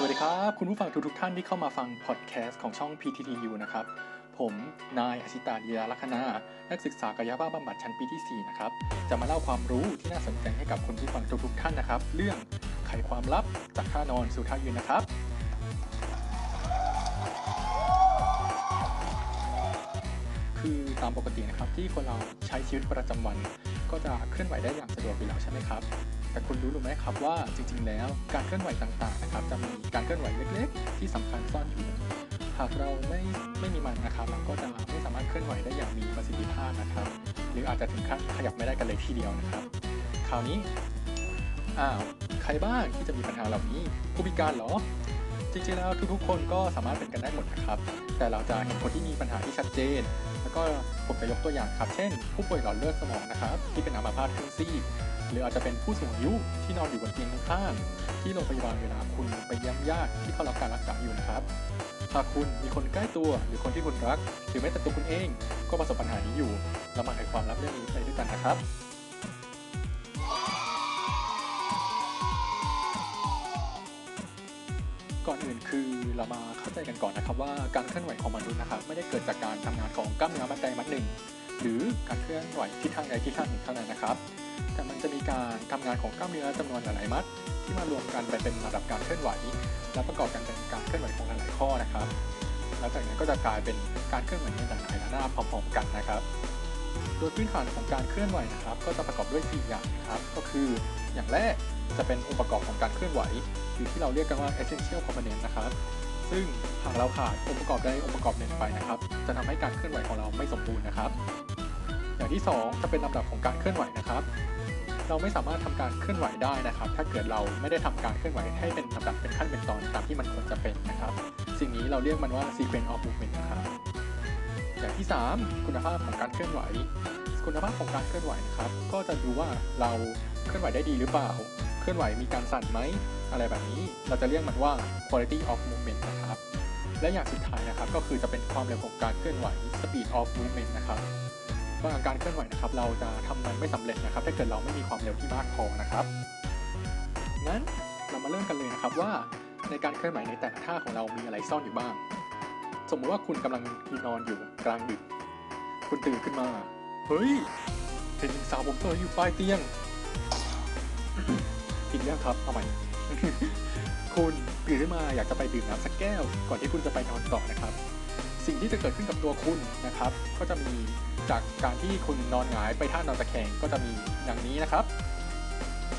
สวัสดีครับ คุณผู้ฟังทุกทุกๆท่านที่เข้ามาฟังพอดแคสต์ของช่อง PTTU นะครับ ผมนายอชิตาดียาลัคนา นักศึกษากายภาพบำบัดชั้นปีที่ 4 นะครับ จะมาเล่าความรู้ที่น่าสนใจให้กับคุณผู้ฟังทุกทุกๆท่านนะครับ เรื่องไขความลับจากท่านอนสู่ท่ายืนนะครับ คือตามปกตินะครับที่คนเราใช้ชีวิตประจำวัน ก็จะเคลื่อนไหวได้อย่างสะดวกอยู่แล้วใช่ไหมครับ แต่คุณรู้หรือไม่ครับว่าจริง ๆ แล้วการเคลื่อนไหวต่างๆนะครับจะมีการเคลื่อนไหวเล็ก ๆ ที่สำคัญซ่อนอยู่ หากเราไม่ไม่มีมันนะครับมันก็จะไม่สามารถเคลื่อนไหวได้อย่างมีประสิทธิภาพนะครับ หรืออาจจะถึงขั้นขยับไม่ได้กันเลยทีเดียวนะครับ คราวนี้อ้าวใครบ้างที่จะมีปัญหาเหล่านี้ผู้พิการเหรอจริงๆแล้วทุกๆคนก็สามารถเป็นกันได้หมดนะครับ แต่เราจะเห็นคนที่มีปัญหาที่ชัดเจน แล้วก็ผมจะยกตัวอย่างครับ เช่น ผู้ป่วยหลอดเลือดสมองนะครับ ที่เป็นอัมพาตครึ่งซีก หรืออาจจะเป็นผู้สูงอายุที่นอนอยู่บนเตียงข้างที่โรงพยาบาลเวลาคุณไปเยี่ยมญาติที่เขารับการรักษาอยู่นะครับหากคุณมีคนใกล้ตัวหรือคนที่คุณรัก หรือแม้แต่ตัวคุณเองก็ประสบปัญหานี้อยู่ เรามาไขความลับเรื่องนี้ไปด้วยกันนะครับก่อนอื่นคือเรามาเข้าใจกันก่อนนะครับว่าการเคลื่อนไหวของมนุษย์นะครับไม่ได้เกิดจากการทำงานของกล้ามเนื้อมัดใดมัดหนึ่ง หรือการเคลื่อนไหวที่ทางใดที่ทางหนึ่งเท่านั้นนะครับ แต่มันจะมีการทำงานของกล้ามเนื้อจำนวนหลายมัด ที่มารวมกันไปเป็นระดับการเคลื่อนไหว และประกอบกันเป็นการเคลื่อนไหวของหลายข้อนะครับแล้วจากนั้นก็จะกลายเป็นการเคลื่อนไหวในหลายๆหน้าพร้อมๆกันนะครับ โดยพื้นฐานของการเคลื่อนไหวนะครับ ก็จะประกอบด้วย 4 อย่างนะครับ ก็คืออย่างแรกจะเป็นองค์ประกอบของการเคลื่อนไหวหรือที่เราเรียกกันว่า essential component นะครับ ซึ่งหากเราขาดองค์ประกอบใดองค์ประกอบหนึ่งไปนะครับ จะทำให้การเคลื่อนไหวของเราไม่สมบูรณ์นะครับ อย่างที่ 2 จะเป็นลำดับของการเคลื่อนไหวนะครับ เราไม่สามารถทำการเคลื่อนไหวได้นะครับ ถ้าเกิดเราไม่ได้ทำการเคลื่อนไหวให้เป็นลำดับเป็นขั้นเป็นตอนตามที่มันควรจะเป็นนะครับ สิ่งนี้เราเรียกมันว่า sequence of movement นะครับ อย่างที่ 3 คุณภาพของการเคลื่อนไหว คุณภาพของการเคลื่อนไหวนะครับ ก็จะดูว่าเราเคลื่อนไหวได้ดีหรือเปล่า เคลื่อนไหวมีการสั่นไหม อะไรแบบนี้ เราจะเรียกมันว่า quality of movement นะครับ และอย่างสุดท้ายนะครับ ก็คือจะเป็นความเร็วของการเคลื่อนไหว speed of movement นะครับ บาการเคลื่อนไหวนะครับ เราจะทำมันไม่สำเร็จนะครับ ถ้าเกิดเราไม่มีความเร็วที่มากพอนะครับ งั้นเรามาเริ่มกันเลยนะครับว่าในการเคลื่อนไหวในแต่ละท่าของเรามีอะไรซ่อนอยู่บ้าง สมมติว่าคุณกำลังนอนอยู่กลางดึก คุณตื่นขึ้นมา เฮ้ยเห็นหญิงสาวผมตัวอยู่ปลายเตียงผิดเรื่องครับเอาใหม่คุณตื่นขึ้นมาอยากจะไปดื่มน้ำสักแก้ว ก่อนที่คุณจะไปนอนต่อนะครับ สิ่งที่จะเกิดขึ้นกับตัวคุณนะครับ ก็จะมีจากการที่คุณนอนหงายไปท่านอนตะแคงก็จะมีอย่างนี้นะครับ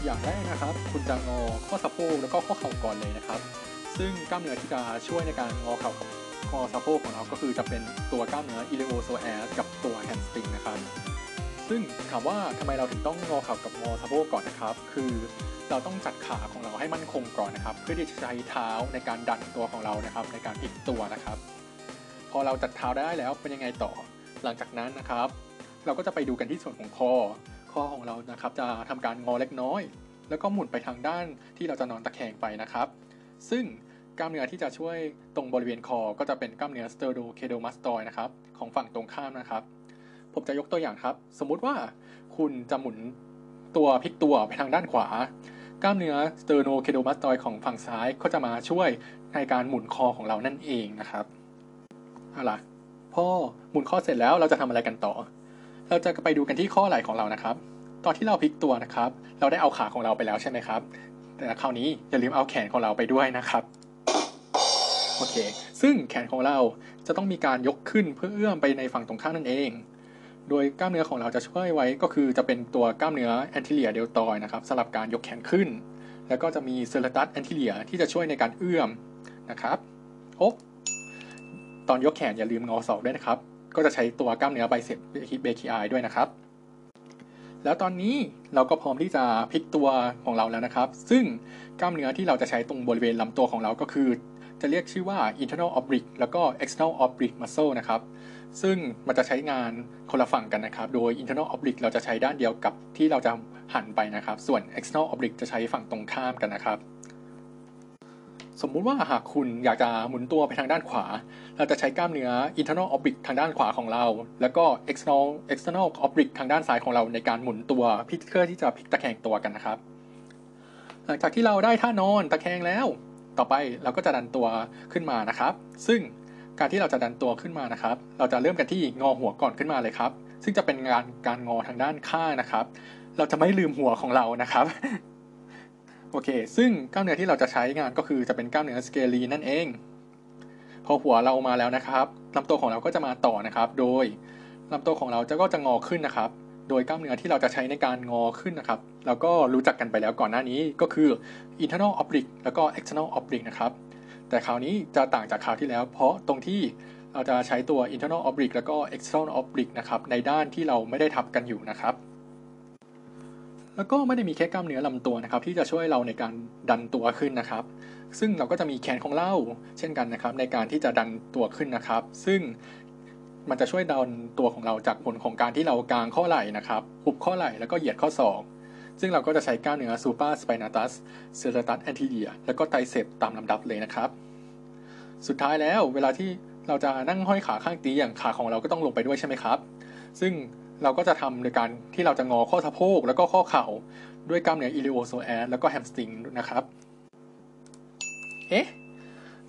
อย่างแรกนะครับ คุณจะงอข้อสะโพกแล้วก็ข้อเข่าก่อนเลยนะครับ ซึ่งกล้ามเนื้อที่จะช่วยในการงอเข่ากับคอสะโพกของเราก็คือจะเป็นตัวกล้ามเนื้อ iliopsoas กับตัว hamstring นะครับ ซึ่งถามว่าทำไมเราถึงต้องงอเข่ากับงอสะโพกก่อนนะครับ คือเราต้องจัดขาของเราให้มั่นคงก่อนนะครับ เพื่อที่จะใช้เท้าในการดันตัวของเรานะครับ ในการพลิกตัวนะครับ พอเราจัดเท้าได้แล้วเป็นยังไงต่อ หลังจากนั้นนะครับ เราก็จะไปดูกันที่ส่วนของคอ คอของเรานะครับจะทำการงอเล็กน้อย แล้วก็หมุนไปทางด้านที่เราจะนอนตะแคงไปนะครับ ซึ่งกล้ามเนื้อที่จะช่วยตรงบริเวณคอ ก็จะเป็นกล้ามเนื้อ sternocedomastoid นะครับของฝั่งตรงข้ามนะครับ ผมจะยกตัวอย่างครับ สมมุติว่าคุณจะหมุนตัวพลิกตัวไปทางด้านขวา กล้ามเนื้อ sternocedomastoid ของฝั่งซ้ายก็จะมาช่วยในการหมุนคอของเรานั่นเองนะครับ เอาล่ะพอหมุนข้อเสร็จแล้วเราจะทำอะไรกันต่อ เราจะไปดูกันที่ข้อไหล่ของเรานะครับ ตอนที่เราพลิกตัวนะครับ เราได้เอาขาของเราไปแล้วใช่ไหมครับ แต่คราวนี้อย่าลืมเอาแขนของเราไปด้วยนะครับโอเค ซึ่งแขนของเราจะต้องมีการยกขึ้นเพื่อเอื้อมไปในฝั่งตรงข้ามนั่นเอง โดยกล้ามเนื้อของเราจะช่วยไว้ก็คือจะเป็นตัวกล้ามเนื้อ anterior deltoid นะครับสำหรับการยกแขนขึ้น แล้วก็จะมี serratus anterior ที่จะช่วยในการเอื้อมนะครับโอ้ ตอนยกแขนอย่าลืมงอศอกด้วยนะครับ ก็จะใช้ตัวกล้ามเนื้อไบเซปเบคิไอด้วยนะครับ แล้วตอนนี้เราก็พร้อมที่จะพลิกตัวของเราแล้วนะครับ ซึ่งกล้ามเนื้อที่เราจะใช้ตรงบริเวณลำตัวของเราก็คือ จะเรียกชื่อว่า internal oblique แล้วก็ external oblique muscle นะครับ ซึ่งมันจะใช้งานคนละฝั่งกันนะครับ โดย internal oblique เราจะใช้ด้านเดียวกับที่เราจะหันไปนะครับ ส่วน external oblique จะใช้ฝั่งตรงข้ามกันนะครับ สมมุติว่าหากคุณอยากจะหมุนตัวไปทางด้านขวา เราจะใช้กล้ามเนื้อ internal oblique ทางด้านขวาของเรา แล้วก็ external external oblique ทางด้านซ้ายของเราในการหมุนตัวพิเพื่อที่จะพลิกตะแคงตัวกันนะครับ หลังจากที่เราได้ท่านอนตะแคงแล้ว ต่อไปเราก็จะดันตัวขึ้นมานะครับ ซึ่งการที่เราจะดันตัวขึ้นมานะครับ เราจะเริ่มกันที่งอหัวก่อนขึ้นมาเลยครับ ซึ่งจะเป็นงานการงอทางด้านข้างนะครับ เราจะไม่ลืมหัวของเรานะครับ โอเค ซึ่งกล้ามเนื้อที่เราจะใช้งานก็คือจะเป็นกล้ามเนื้อสเกลีนั่นเอง พอหัวเรามาแล้วนะครับลำตัวของเราก็จะมาต่อนะครับ โดยลำตัวของเราจะก็จะงอขึ้นนะครับ โดยกล้ามเนื้อที่เราจะใช้ในการงอขึ้นนะครับเราก็รู้จักกันไปแล้วก่อนหน้านี้ก็คือ internal oblique แล้วก็ external oblique นะครับ แต่คราวนี้จะต่างจากคราวที่แล้ว เพราะตรงที่เราจะใช้ตัว internal oblique แล้วก็ external oblique นะครับ ในด้านที่เราไม่ได้ทับกันอยู่นะครับ แล้วก็ไม่ได้มีแค่กล้ามเนื้อลำตัวนะครับ ที่จะช่วยเราในการดันตัวขึ้นนะครับ ซึ่งเราก็จะมีแขนของเราเช่นกันนะครับ ในการที่จะดันตัวขึ้นนะครับ ซึ่งมันจะช่วยดันตัวของเราจากผลของการที่เรากางข้อไหล่นะครับหุบข้อไหล่แล้วก็เหยียดข้อศอกซึ่งเราก็จะใช้กล้ามเนื้อ supra spinatus serratus anterior แล้วก็ไตเซปตามลำดับเลยนะครับ สุดท้ายแล้วเวลาที่เราจะนั่งห้อยขาข้างเตียงขาของเราก็ต้องลงไปด้วยใช่ไหมครับ ซึ่ง เราก็จะทำโดยการที่เราจะงอข้อสะโพกแล้วก็ข้อเข่าด้วยกล้ามเนื้อ iliopsoas แล้วก็แฮมสตริงนะครับ เอ๊ะ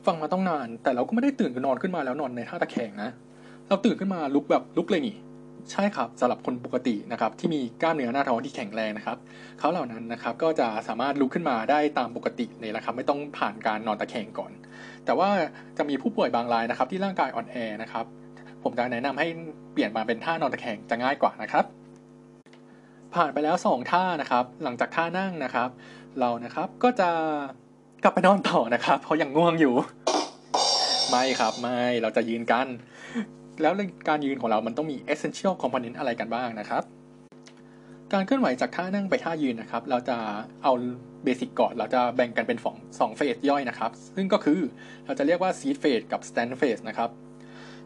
ฟังมาต้องนาน แต่เราก็ไม่ได้ตื่นนอนขึ้นมาแล้วนอนในท่าตะแคงนะ เราตื่นขึ้นมาลุกแบบลุกเลยนี่ ใช่ครับสำหรับคนปกตินะครับที่มีกล้ามเนื้อหน้าท้องที่แข็งแรงนะครับเขาเหล่านั้นนะครับก็จะสามารถลุกขึ้นมาได้ตามปกติเลยนะครับ ไม่ต้องผ่านการนอนตะแคงก่อน แต่ว่าจะมีผู้ป่วยบางรายนะครับที่ร่างกายอ่อนแอนะครับ ผมจะแนะนำให้เปลี่ยนมาเป็นท่านอนตะแคงจะง่ายกว่านะครับ ผ่านไปแล้ว 2 ท่านะครับ หลังจากท่านั่งนะครับ เรานะครับก็จะกลับไปนอนต่อนะครับ เพราะยังง่วงอยู่ ไม่ครับไม่เราจะยืนกัน แล้วการยืนของเรามันต้องมี essential component อะไรกันบ้างนะครับ การเคลื่อนไหวจากท่านั่งไปท่ายืนนะครับ เราจะเอาเบสิกก่อนเราจะแบ่งกันเป็นสองสองเฟสย่อยนะครับ ซึ่งก็คือเราจะเรียกว่า seat phase กับ stand phase นะครับ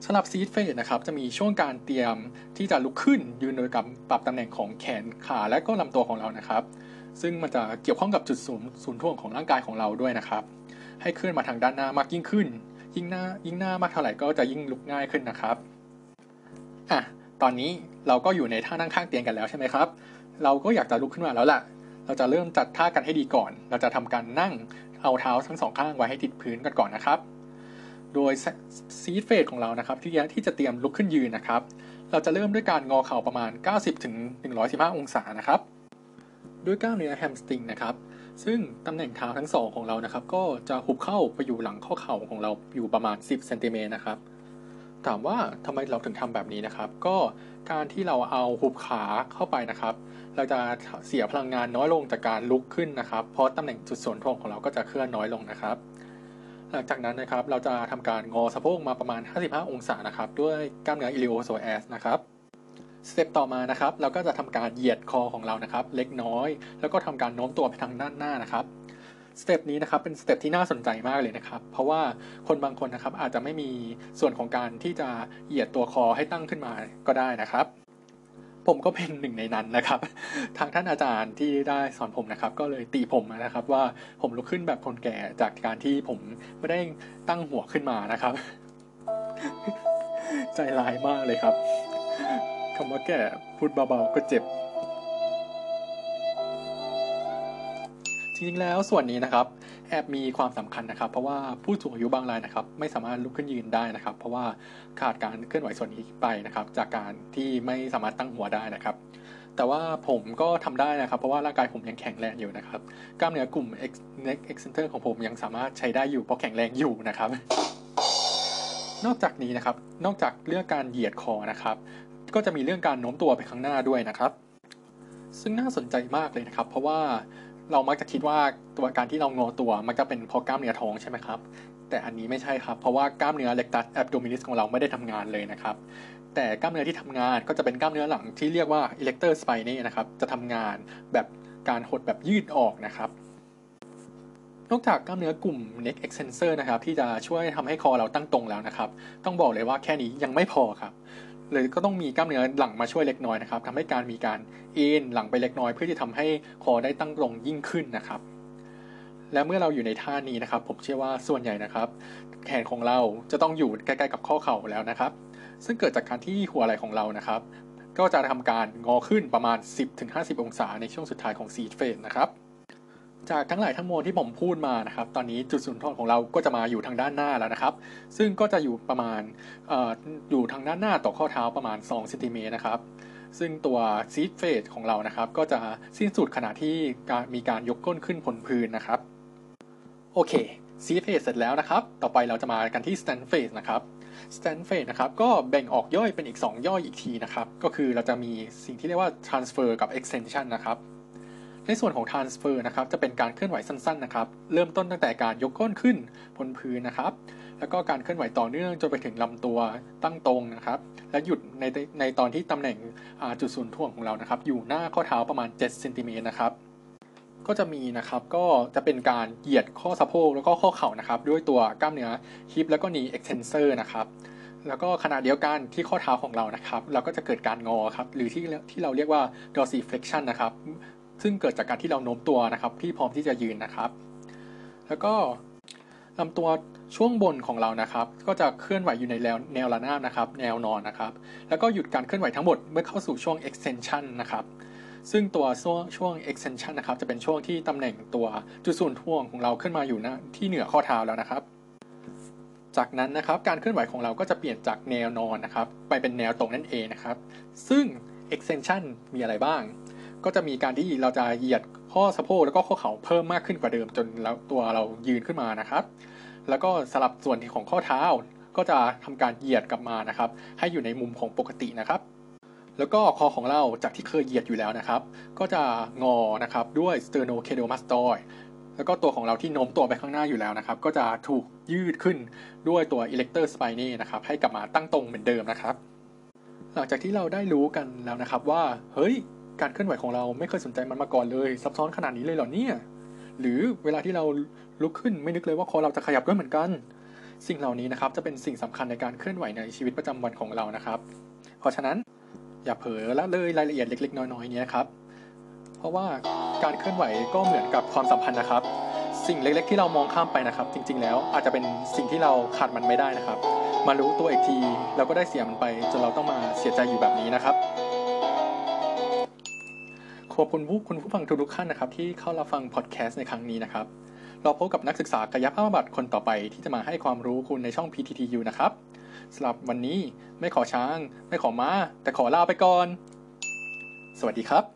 สำหรับ seat phase นะครับจะมีช่วงการเตรียมที่จะลุกขึ้นยืนโดยการปรับตำแหน่งของแขนขาและก็ลำตัวของเรานะครับ ซึ่งมันจะเกี่ยวข้องกับจุดศูนย์ศูนย์ถ่วงของร่างกายของเราด้วยนะครับ ให้เคลื่อนมาทางด้านหน้ามากยิ่งขึ้น ยิ่งหน้ายิ่งหน้ามากเท่าไหร่ก็จะยิ่งลุกง่ายขึ้นนะครับอะตอนนี้เราก็อยู่ในท่านั่งข้างเตียงกันแล้วใช่ไหมครับ เราก็อยากจะลุกขึ้นมาแล้วล่ะ เราจะเริ่มจัดท่ากันให้ดีก่อน เราจะทำการนั่งเอาเท้าทั้งสองข้างไว้ให้ติดพื้นกันก่อนนะครับ โดยซีดเฟสของเรานะครับที่ที่จะเตรียมลุกขึ้นยืนนะครับ เราจะเริ่มด้วยการงอเข่าประมาณ 90ถึง115 องศานะครับ ด้วยกล้ามเนื้อแฮมสตริงนะครับ ซึ่งตำแหน่งเท้าทั้งสองของเรานะครับ ก็จะหุบเข้าไปอยู่หลังข้อเข่าของเราอยู่ประมาณ 10เซนติเมตรนะครับ ถามว่าทำไมเราถึงทำแบบนี้นะครับ ก็การที่เราเอาหุบขาเข้าไปนะครับ เราจะเสียพลังงานน้อยลงจากการลุกขึ้นนะครับ เพราะตำแหน่งจุดศูนย์ถ่วงของเราก็จะเคลื่อนน้อยลงนะครับ หลังจากนั้นนะครับเราจะทำการงอสะโพกมาประมาณ 55 องศานะครับด้วยกล้ามเนื้อ iliopsoas นะครับ step ต่อมานะครับเราก็จะทำการเหยียดคอของเรานะครับ เล็กน้อย แล้วก็ทำการโน้มตัวไปทางด้านหน้านะครับ step นี้นะครับเป็น step ที่น่าสนใจมากเลยนะครับ เพราะว่าคนบางคนนะครับอาจจะไม่มีส่วนของการที่จะเหยียดตัวคอให้ตั้งขึ้นมาก็ได้นะครับ ผมก็เป็นหนึ่งในนั้นนะครับ ทางท่านอาจารย์ที่ได้สอนผมนะครับ ก็เลยตีผมนะครับว่าผมลุกขึ้นแบบคนแก่จากการที่ผมไม่ได้ตั้งหัวขึ้นมานะครับ ใจร้ายมากเลยครับคำว่าแก่พูดเบาๆก็เจ็บ ริงๆแล้วส่วนนี้นะครับแอบมีความสำคัญนะครับ เพราะว่าผู้สูงอายุบางรายนะครับ ไม่สามารถลุกขึ้นยืนได้นะครับ เพราะว่าขาดการเคลื่อนไหวส่วนนี้ไปนะครับ จากการที่ไม่สามารถตั้งหัวได้นะครับ แต่ว่าผมก็ทำได้นะครับ เพราะว่าร่างกายผมยังแข็งแรงอยู่นะครับกล้ามเนื้อกลุ่ม neck extensor ของผมยังสามารถใช้ได้อยู่เพราะแข็งแรงอยู่นะครับ นอกจากนี้นะครับนอกจากเรื่องการเหยียดคอนะครับ ก็จะมีเรื่องการโน้มตัวไปข้างหน้าด้วยนะครับซึ่งน่าสนใจมากเลยนะครับ เพราะว่า เรามักจะคิดว่าตัวการที่เรางอตัวมันจะเป็นเพราะกล้ามเนื้อท้องใช่ไหมครับ แต่อันนี้ไม่ใช่ครับ เพราะว่ากล้ามเนื้อเล็กตัสแอบโดมินิสของเราไม่ได้ทำงานเลยนะครับ แต่กล้ามเนื้อที่ทำงานก็จะเป็นกล้ามเนื้อหลังที่เรียกว่า erector spinae นะครับ จะทำงานแบบการหดแบบยืดออกนะครับ นอกจากกล้ามเนื้อกลุ่ม neck extensor นะครับที่จะช่วยทำให้คอเราตั้งตรงแล้วนะครับ ต้องบอกเลยว่าแค่นี้ยังไม่พอครับ เลยก็ต้องมีกล้ามเนื้อหลังมาช่วยเล็กน้อยนะครับทำให้การมีการเอ็นหลังไปเล็กน้อย เพื่อที่ทำให้คอได้ตั้งตรงยิ่งขึ้นนะครับ และเมื่อเราอยู่ในท่านี้นะครับ ผมเชื่อว่าส่วนใหญ่นะครับ แขนของเราจะต้องอยู่ใกล้ๆกับข้อเข่าแล้วนะครับ ซึ่งเกิดจากการที่หัวไหล่ของเรานะครับ ก็จะทำการงอขึ้นประมาณ 10-50 องศาในช่วงสุดท้ายของซีดเฟสนะครับ จากทั้งหลายทั้งมวลที่ผมพูดมานะครับ ตอนนี้จุดศูนย์ถ่วงของเราก็จะมาอยู่ทางด้านหน้าแล้วนะครับ ซึ่งก็จะอยู่ประมาณอออยู่ทางด้านหน้าต่อข้อเท้าประมาณ2เซนติเมตรนะครับ ซึ่งตัว seat phase ของเรานะครับ ก็จะสิ้นสุดขณะที่การมีการยกก้นขึ้นบนพื้นนะครับ โอเค seat phase เสร็จแล้วนะครับ ต่อไปเราจะมากันที่ stand phase นะครับ stand phase นะครับ ก็แบ่งออกย่อยเป็นอีก 2 ย่อยอีกทีนะครับ ก็คือเราจะมีสิ่งที่เรียกว่า transfer กับ extension นะครับ ในส่วนของ transfer นะครับจะเป็นการเคลื่อนไหวสั้นๆนะครับเริ่มต้นตั้งแต่การยกก้นขึ้นบนพื้นนะครับ แล้วก็การเคลื่อนไหวต่อเนื่องจนไปถึงลำตัวตั้งตรงนะครับ และหยุดในในตอนที่ตำแหน่งจุดศูนย์ถ่วงของเรานะครับ อยู่หน้าข้อเท้าประมาณ7เซนติเมตรนะครับก็จะมีนะครับก็จะเป็นการเหยียดข้อสะโพกแล้วก็ข้อเข่านะครับ ด้วยตัวกล้ามเนื้อฮิปแล้วก็นี extensor นะครับแล้วก็ขณะเดียวกันที่ข้อเท้าของเรานะครับ เราก็จะเกิดการงอครับ หรือที่ที่เราเรียกว่า dorsiflexion นะครับ ซึ่งเกิดจากการที่เราโน้มตัวนะครับ ที่พร้อมที่จะยืนนะครับ แล้วก็ลำตัวช่วงบนของเรานะครับ ก็จะเคลื่อนไหวอยู่ในแนวแนวระนาบนะครับ แนวนอนนะครับ แล้วก็หยุดการเคลื่อนไหวทั้งหมดเมื่อเข้าสู่ช่วง extension นะครับซึ่งตัวช่วงช่วง extension นะครับ จะเป็นช่วงที่ตำแหน่งตัวจุดศูนย์ถ่วงของเราขึ้นมาอยู่นะที่เหนือข้อเท้าแล้วนะครับ จากนั้นนะครับการเคลื่อนไหวของเราก็จะเปลี่ยนจากแนวนอนนะครับ ไปเป็นแนวตรงนั่นเองนะครับ ซึ่ง extension มีอะไรบ้าง ก็จะมีการที่เราจะเหยียดข้อสะโพกแล้วก็ข้อเข่าเพิ่มมากขึ้นกว่าเดิมจนแล้วตัวเรายืนขึ้นมานะครับ แล้วก็สลับส่วนที่ของข้อเท้าก็จะทำการเหยียดกลับมานะครับ ให้อยู่ในมุมของปกตินะครับ แล้วก็คอของเราจากที่เคยเหยียดอยู่แล้วนะครับ ก็จะงอนะครับด้วย sternocleidomastoid แล้วก็ตัวของเราที่โน้มตัวไปข้างหน้าอยู่แล้วนะครับ ก็จะถูกยืดขึ้นด้วยตัว erector spinae นะครับ ให้กลับมาตั้งตรงเหมือนเดิมนะครับ หลังจากที่เราได้รู้กันแล้วนะครับว่า เฮ้ย การเคลื่อนไหวของเราไม่เคยสนใจมันมาก่อนเลย ซับซ้อนขนาดนี้เลยเหรอเนี่ย หรือเวลาที่เราลุกขึ้นไม่นึกเลยว่าคอเราจะขยับด้วยเหมือนกัน สิ่งเหล่านี้นะครับจะเป็นสิ่งสำคัญในการเคลื่อนไหวในชีวิตประจำวันของเรานะครับ เพราะฉะนั้นอย่าเผลอละเลยรายละเอียดเล็ก ๆ น้อยๆนี้ครับ เพราะว่าการเคลื่อนไหวก็เหมือนกับความสัมพันธ์นะครับ สิ่งเล็ก ๆ ที่เรามองข้ามไปนะครับ จริง ๆ แล้วอาจจะเป็นสิ่งที่เราขาดมันไม่ได้นะครับ มารู้ตัวอีกทีเราก็ได้เสียมันไปจนเราต้องมาเสียใจอยู่แบบนี้นะครับ ขอบคุณผู้คุณผู้ฟังทุกๆท่านนะครับ ที่เข้ารับฟังพอดแคสต์ในครั้งนี้นะครับ เราพบกับนักศึกษากายภาพบำบัดคนต่อไปที่จะมาให้ความรู้คุณในช่อง PTTU นะครับสำหรับวันนี้ไม่ขอช้าง ไม่ขอม้า แต่ขอลาไปก่อน สวัสดีครับ